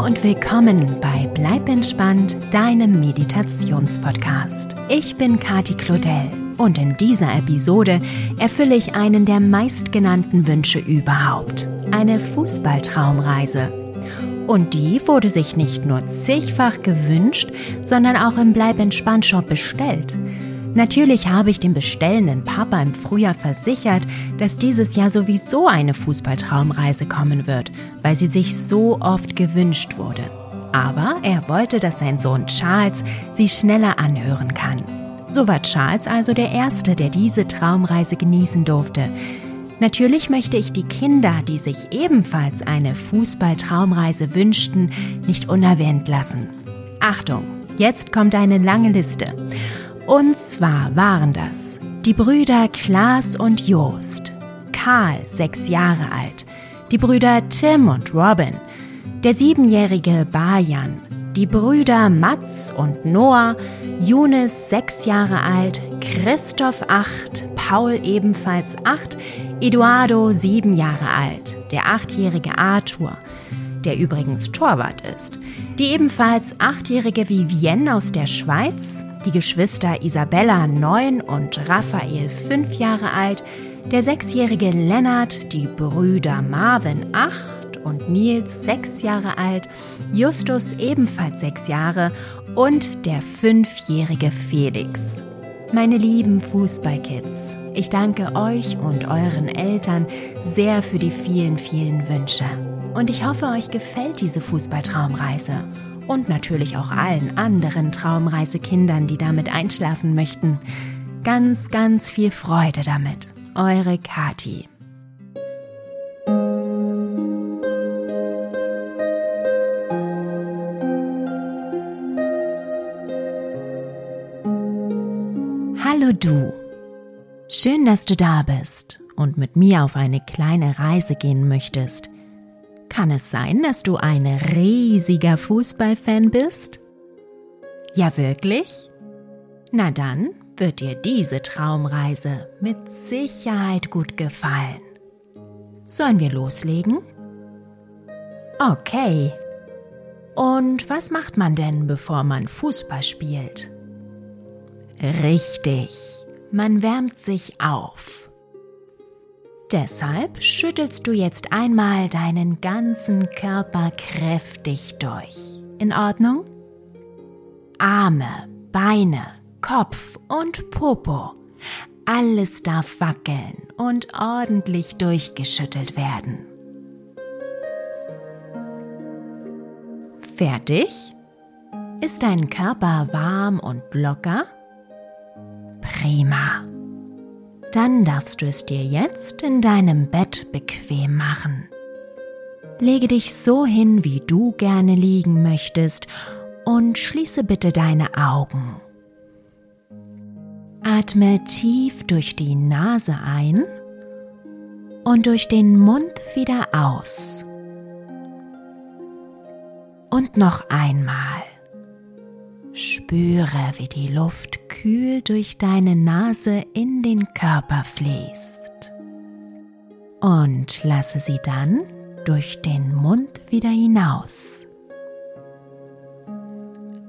Hallo und willkommen bei Bleib entspannt, deinem Meditationspodcast. Ich bin Kati Claudel und in dieser Episode erfülle ich einen der meistgenannten Wünsche überhaupt. Eine Fußballtraumreise. Und die wurde sich nicht nur zigfach gewünscht, sondern auch im Bleib entspannt Shop bestellt. Natürlich habe ich dem bestellenden Papa im Frühjahr versichert, dass dieses Jahr sowieso eine Fußballtraumreise kommen wird, weil sie sich so oft gewünscht wurde. Aber er wollte, dass sein Sohn Charles sie schneller anhören kann. So war Charles also der Erste, der diese Traumreise genießen durfte. Natürlich möchte ich die Kinder, die sich ebenfalls eine Fußballtraumreise wünschten, nicht unerwähnt lassen. Achtung, jetzt kommt eine lange Liste. Und zwar waren das die Brüder Klaas und Joost, Karl, sechs Jahre alt, die Brüder Tim und Robin, der siebenjährige Bajan, die Brüder Mats und Noah, Younes sechs Jahre alt, Christoph acht, Paul ebenfalls acht, Eduardo sieben Jahre alt, der achtjährige Arthur, der übrigens Torwart ist, die ebenfalls achtjährige Vivienne aus der Schweiz, die Geschwister Isabella neun und Raphael fünf Jahre alt, der sechsjährige Lennart, die Brüder Marvin acht und Nils sechs Jahre alt, Justus ebenfalls sechs Jahre und der fünfjährige Felix. Meine lieben Fußballkids, ich danke euch und euren Eltern sehr für die vielen, vielen Wünsche. Und ich hoffe, euch gefällt diese Fußballtraumreise und natürlich auch allen anderen Traumreisekindern, die damit einschlafen möchten. Ganz, ganz viel Freude damit. Eure Kati. Hallo du. Schön, dass du da bist und mit mir auf eine kleine Reise gehen möchtest – kann es sein, dass du ein riesiger Fußballfan bist? Ja, wirklich? Na dann wird dir diese Traumreise mit Sicherheit gut gefallen. Sollen wir loslegen? Okay. Und was macht man denn, bevor man Fußball spielt? Richtig, man wärmt sich auf. Deshalb schüttelst du jetzt einmal deinen ganzen Körper kräftig durch. In Ordnung? Arme, Beine, Kopf und Popo. Alles darf wackeln und ordentlich durchgeschüttelt werden. Fertig? Ist dein Körper warm und locker? Prima. Dann darfst du es dir jetzt in deinem Bett bequem machen. Lege dich so hin, wie du gerne liegen möchtest und schließe bitte deine Augen. Atme tief durch die Nase ein und durch den Mund wieder aus. Und noch einmal. Spüre, wie die Luft kühl durch deine Nase in den Körper fließt. Und lasse sie dann durch den Mund wieder hinaus.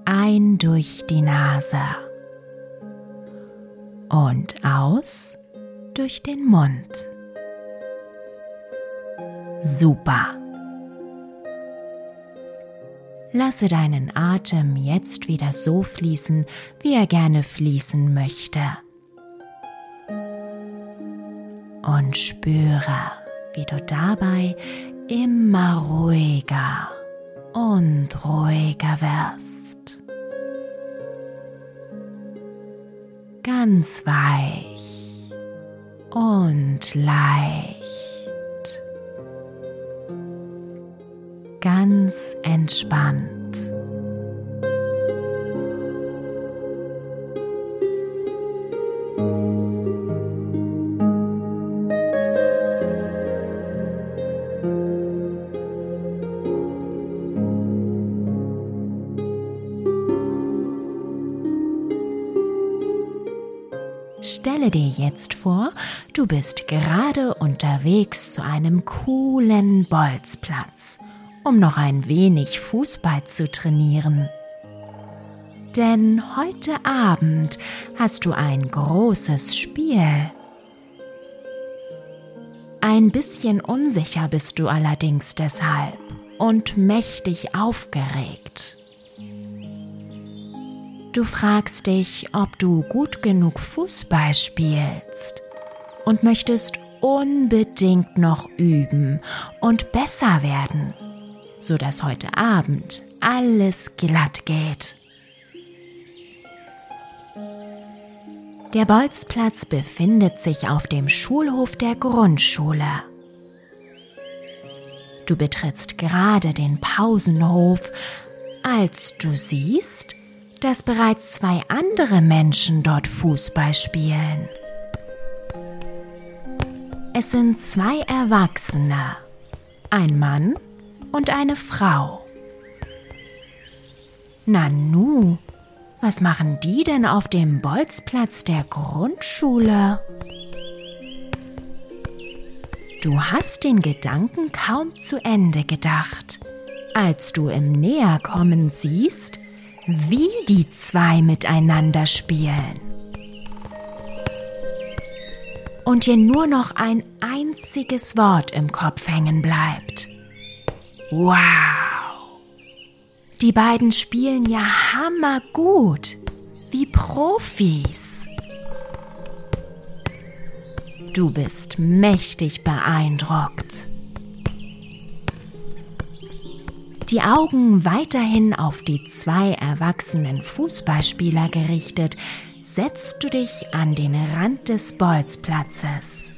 Ein durch die Nase und aus durch den Mund. Super. Lasse deinen Atem jetzt wieder so fließen, wie er gerne fließen möchte. Und spüre, wie du dabei immer ruhiger und ruhiger wirst. Ganz weich und leicht. Ganz entspannt. Stelle dir jetzt vor, du bist gerade unterwegs zu einem coolen Bolzplatz um noch ein wenig Fußball zu trainieren. Denn heute Abend hast du ein großes Spiel. Ein bisschen unsicher bist du allerdings deshalb und mächtig aufgeregt. Du fragst dich, ob du gut genug Fußball spielst und möchtest unbedingt noch üben und besser werden, sodass heute Abend alles glatt geht. Der Bolzplatz befindet sich auf dem Schulhof der Grundschule. Du betrittst gerade den Pausenhof, als du siehst, dass bereits zwei andere Menschen dort Fußball spielen. Es sind zwei Erwachsene, ein Mann und eine Frau. Nanu, was machen die denn auf dem Bolzplatz der Grundschule? Du hast den Gedanken kaum zu Ende gedacht, als du im Näherkommen siehst, wie die zwei miteinander spielen. Und dir nur noch ein einziges Wort im Kopf hängen bleibt. Wow! Die beiden spielen ja hammergut, wie Profis. Du bist mächtig beeindruckt. Die Augen weiterhin auf die zwei erwachsenen Fußballspieler gerichtet, setzt du dich an den Rand des Bolzplatzes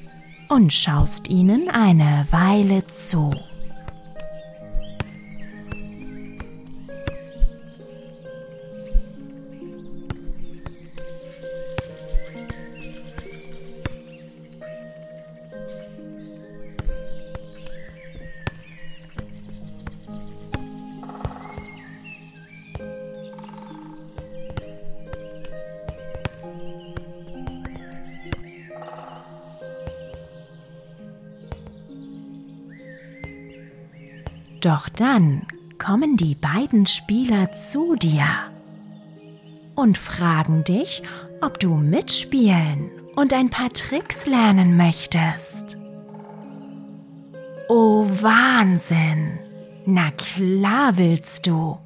und schaust ihnen eine Weile zu. Doch dann kommen die beiden Spieler zu dir und fragen dich, ob du mitspielen und ein paar Tricks lernen möchtest. Oh Wahnsinn! Na klar willst du.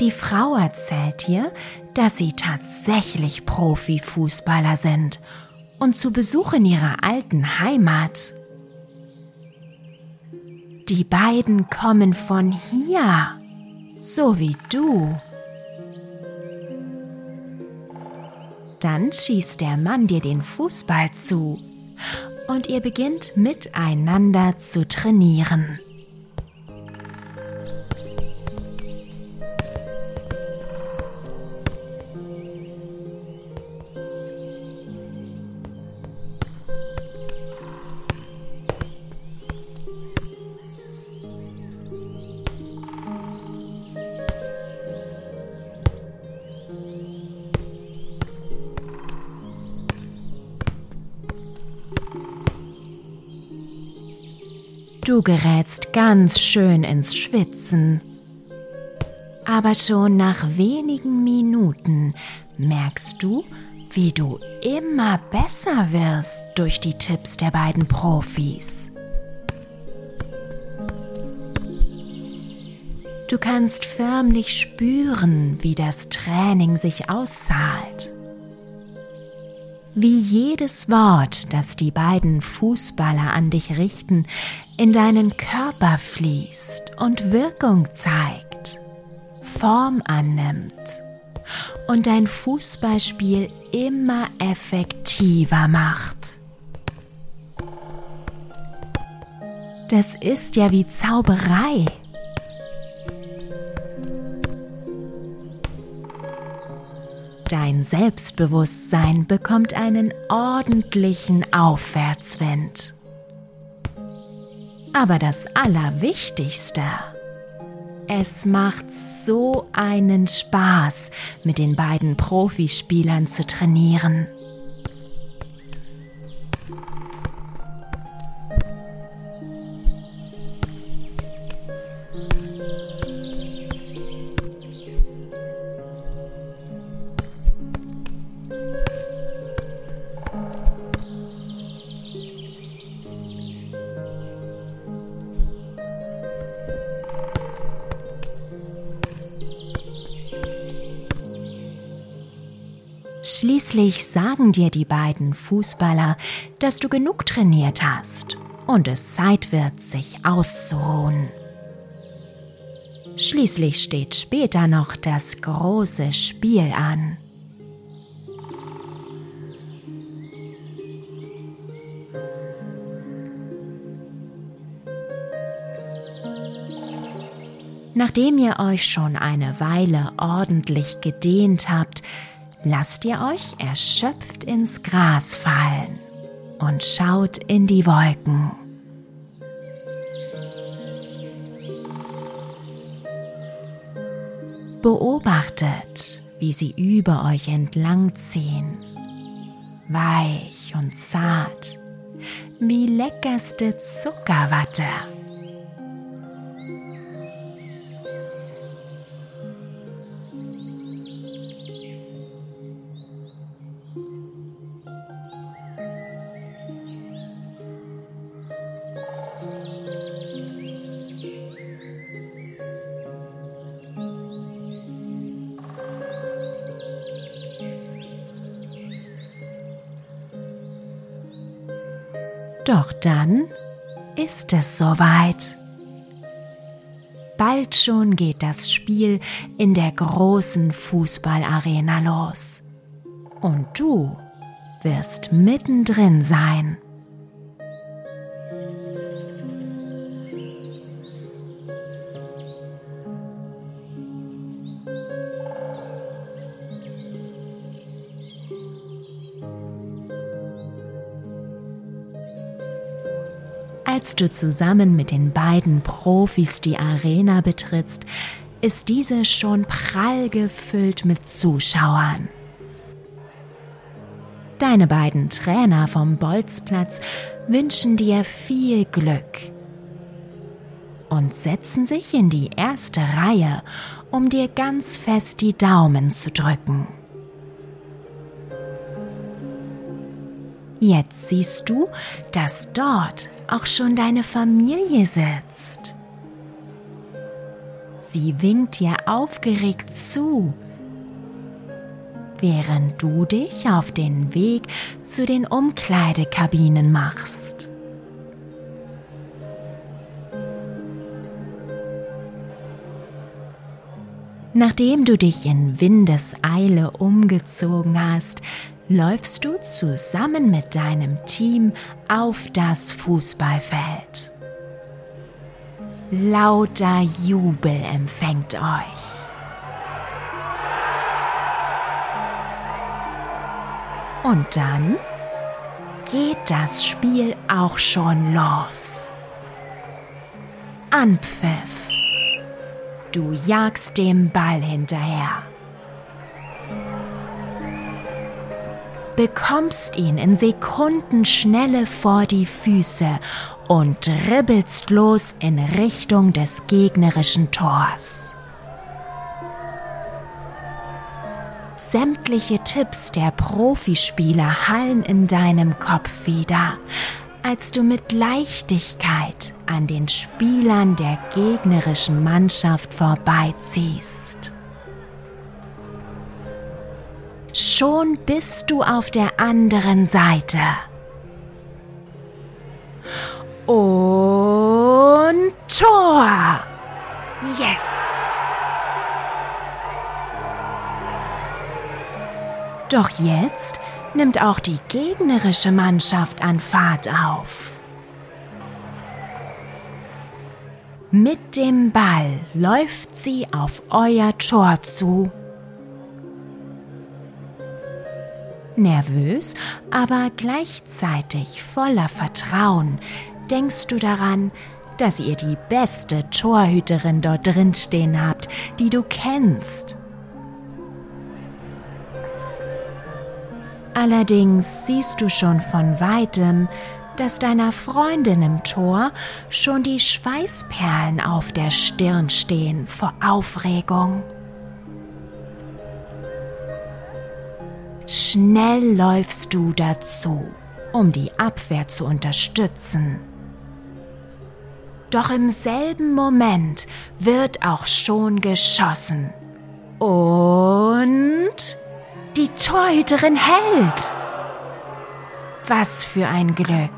Die Frau erzählt dir, dass sie tatsächlich Profifußballer sind und zu Besuch in ihrer alten Heimat die beiden kommen von hier, so wie du. Dann schießt der Mann dir den Fußball zu und ihr beginnt miteinander zu trainieren. Du gerätst ganz schön ins Schwitzen. Aber schon nach wenigen Minuten merkst du, wie du immer besser wirst durch die Tipps der beiden Profis. Du kannst förmlich spüren, wie das Training sich auszahlt wie jedes Wort, das die beiden Fußballer an dich richten, in deinen Körper fließt und Wirkung zeigt, Form annimmt und dein Fußballspiel immer effektiver macht. Das ist ja wie Zauberei. Dein Selbstbewusstsein bekommt einen ordentlichen Aufwärtswind. Aber das Allerwichtigste, es macht so einen Spaß, mit den beiden Profispielern zu trainieren. Sagen dir die beiden Fußballer, dass du genug trainiert hast und es Zeit wird, sich auszuruhen. Schließlich steht später noch das große Spiel an. Nachdem ihr euch schon eine Weile ordentlich gedehnt habt, lasst ihr euch erschöpft ins Gras fallen und schaut in die Wolken. Beobachtet, wie sie über euch entlang ziehen, weich und zart, wie leckerste Zuckerwatte. Doch dann ist es soweit. Bald schon geht das Spiel in der großen Fußballarena los. Und du wirst mittendrin sein. Als du zusammen mit den beiden Profis die Arena betrittst, ist diese schon prall gefüllt mit Zuschauern. Deine beiden Trainer vom Bolzplatz wünschen dir viel Glück und setzen sich in die erste Reihe, um dir ganz fest die Daumen zu drücken. Jetzt siehst du, dass dort auch schon deine Familie sitzt. Sie winkt dir aufgeregt zu, während du dich auf den Weg zu den Umkleidekabinen machst. Nachdem du dich in Windeseile umgezogen hast, läufst du zusammen mit deinem Team auf das Fußballfeld. Lauter Jubel empfängt euch. Und dann geht das Spiel auch schon los. Anpfiff. Du jagst dem Ball hinterher. Bekommst ihn in Sekundenschnelle vor die Füße und dribbelst los in Richtung des gegnerischen Tors. Sämtliche Tipps der Profispieler hallen in deinem Kopf wieder, als du mit Leichtigkeit an den Spielern der gegnerischen Mannschaft vorbeiziehst. Schon bist du auf der anderen Seite. Und Tor! Yes! Doch jetzt nimmt auch die gegnerische Mannschaft an Fahrt auf. Mit dem Ball läuft sie auf euer Tor zu Nervös, aber gleichzeitig voller Vertrauen denkst du daran, dass ihr die beste Torhüterin dort drin stehen habt, die du kennst. Allerdings siehst du schon von weitem, dass deiner Freundin im Tor schon die Schweißperlen auf der Stirn stehen vor Aufregung. Schnell läufst du dazu, um die Abwehr zu unterstützen. Doch im selben Moment wird auch schon geschossen. Und Die Torhüterin hält. Was für ein Glück.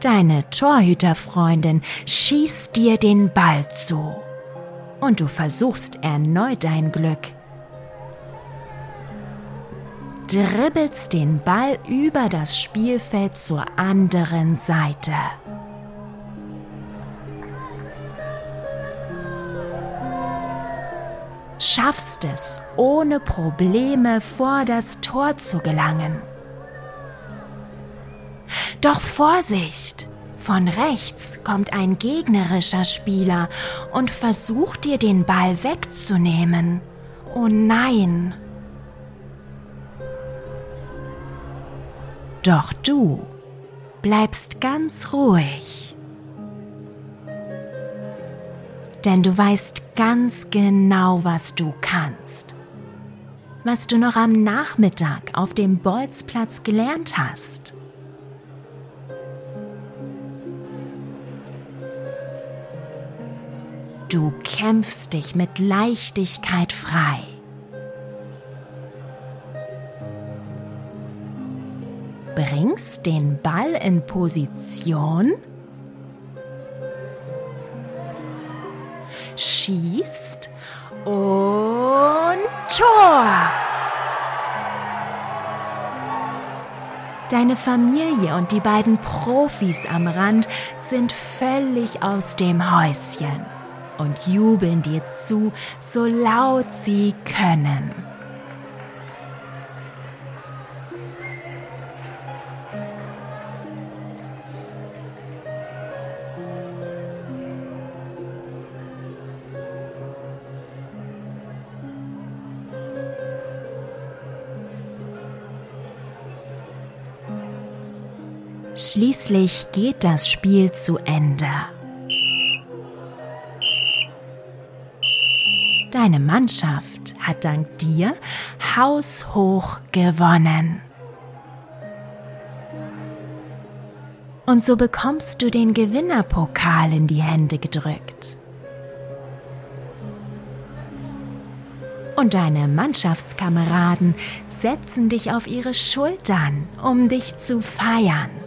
Deine Torhüterfreundin schießt dir den Ball zu. Und du versuchst erneut dein Glück. Dribbelst den Ball über das Spielfeld zur anderen Seite. Schaffst es, ohne Probleme vor das Tor zu gelangen. Doch Vorsicht! Von rechts kommt ein gegnerischer Spieler und versucht dir den Ball wegzunehmen. Oh nein! Doch du bleibst ganz ruhig. Denn du weißt ganz genau, was du kannst. Was du noch am Nachmittag auf dem Bolzplatz gelernt hast. Du kämpfst dich mit Leichtigkeit frei. Bringst den Ball in Position. Schießt und Tor! Deine Familie und die beiden Profis am Rand sind völlig aus dem Häuschen und jubeln dir zu, so laut sie können. Schließlich geht das Spiel zu Ende. Deine Mannschaft hat dank dir haushoch gewonnen. Und so bekommst du den Gewinnerpokal in die Hände gedrückt. Und deine Mannschaftskameraden setzen dich auf ihre Schultern, um dich zu feiern.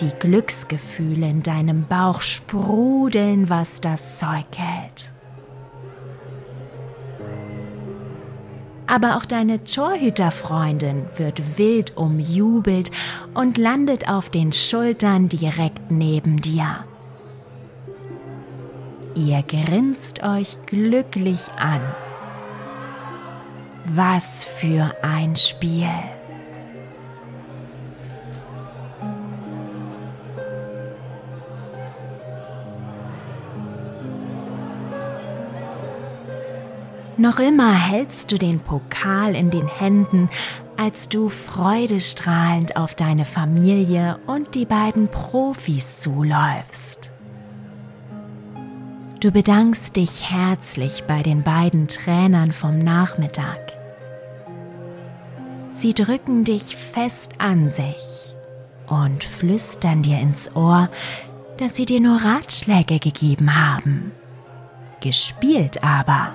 Die Glücksgefühle in deinem Bauch sprudeln, was das Zeug hält. Aber auch deine Torhüterfreundin wird wild umjubelt und landet auf den Schultern direkt neben dir. Ihr grinst euch glücklich an. Was für ein Spiel! Noch immer hältst du den Pokal in den Händen, als du freudestrahlend auf deine Familie und die beiden Profis zuläufst. Du bedankst dich herzlich bei den beiden Trainern vom Nachmittag. Sie drücken dich fest an sich und flüstern dir ins Ohr, dass sie dir nur Ratschläge gegeben haben. Gespielt aber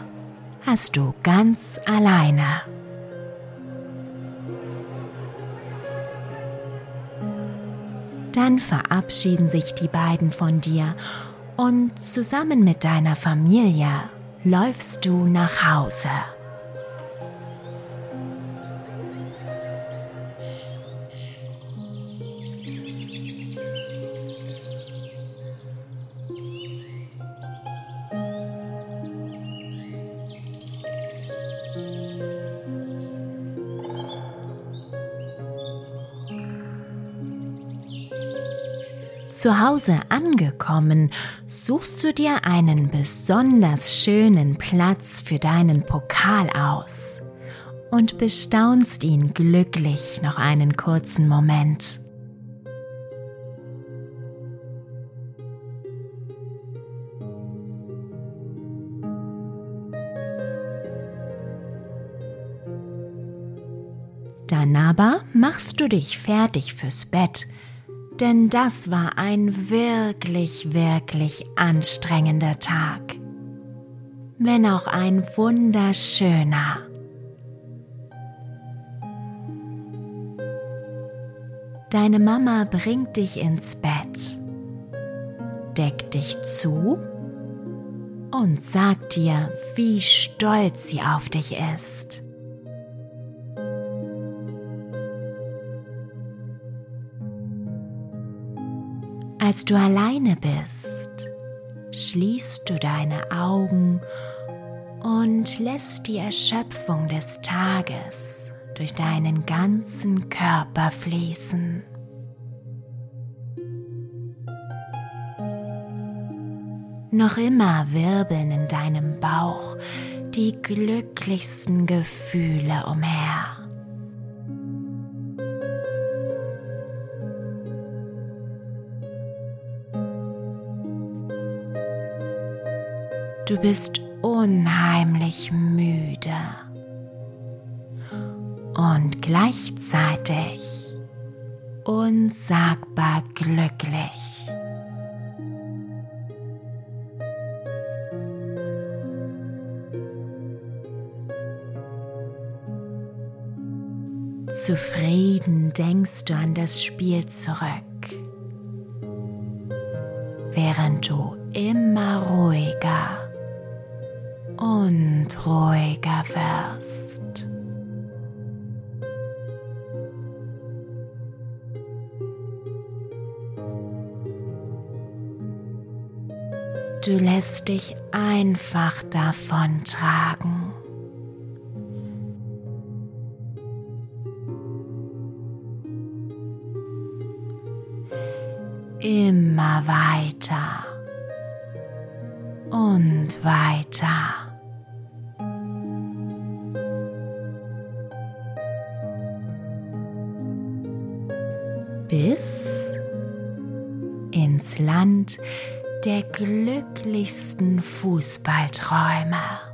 hast du ganz alleine. Dann verabschieden sich die beiden von dir und zusammen mit deiner Familie läufst du nach Hause. Zu Hause angekommen, suchst du dir einen besonders schönen Platz für deinen Pokal aus und bestaunst ihn glücklich noch einen kurzen Moment. Dann aber machst du dich fertig fürs Bett, Denn das war ein wirklich, wirklich anstrengender Tag. Wenn auch ein wunderschöner. Deine Mama bringt dich ins Bett, deckt dich zu und sagt dir, wie stolz sie auf dich ist. Als du alleine bist, schließt du deine Augen und lässt die Erschöpfung des Tages durch deinen ganzen Körper fließen. Noch immer wirbeln in deinem Bauch die glücklichsten Gefühle umher. Bist unheimlich müde und gleichzeitig unsagbar glücklich. Zufrieden denkst du an das Spiel zurück, während du immer ruhiger und ruhiger wirst. Du lässt dich einfach davon tragen. Immer weiter und weiter. Der glücklichsten Fußballträume.